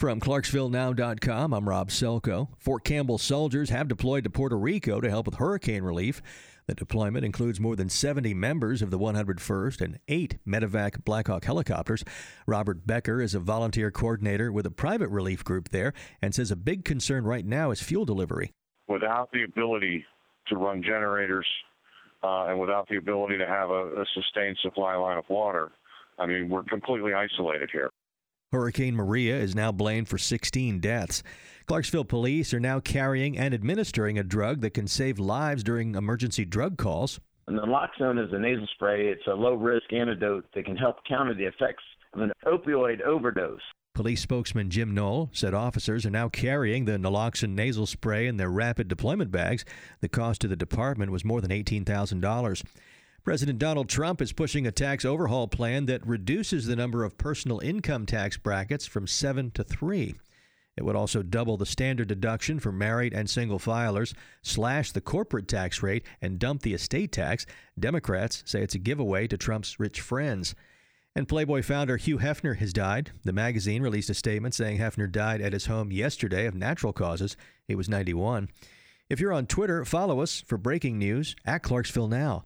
From ClarksvilleNow.com, I'm Rob Selko. Fort Campbell soldiers have deployed to Puerto Rico to help with hurricane relief. The deployment includes more than 70 members of the 101st and eight Medevac Blackhawk helicopters. Robert Becker is a volunteer coordinator with a private relief group there and says a big concern right now is fuel delivery. Without the ability to run generators uh, and without the ability to have a, a sustained supply line of water, I mean, we're completely isolated here. Hurricane Maria is now blamed for 16 deaths. Clarksville police are now carrying and administering a drug that can save lives during emergency drug calls. Naloxone is a nasal spray. It's a low risk antidote that can help counter the effects of an opioid overdose. Police spokesman Jim Knoll said officers are now carrying the naloxone nasal spray in their rapid deployment bags. The cost to the department was more than $18,000. President Donald Trump is pushing a tax overhaul plan that reduces the number of personal income tax brackets from seven to three. It would also double the standard deduction for married and single filers, slash the corporate tax rate, and dump the estate tax. Democrats say it's a giveaway to Trump's rich friends. And Playboy founder Hugh Hefner has died. The magazine released a statement saying Hefner died at his home yesterday of natural causes. He was 91. If you're on Twitter, follow us for breaking news at Clarksville Now.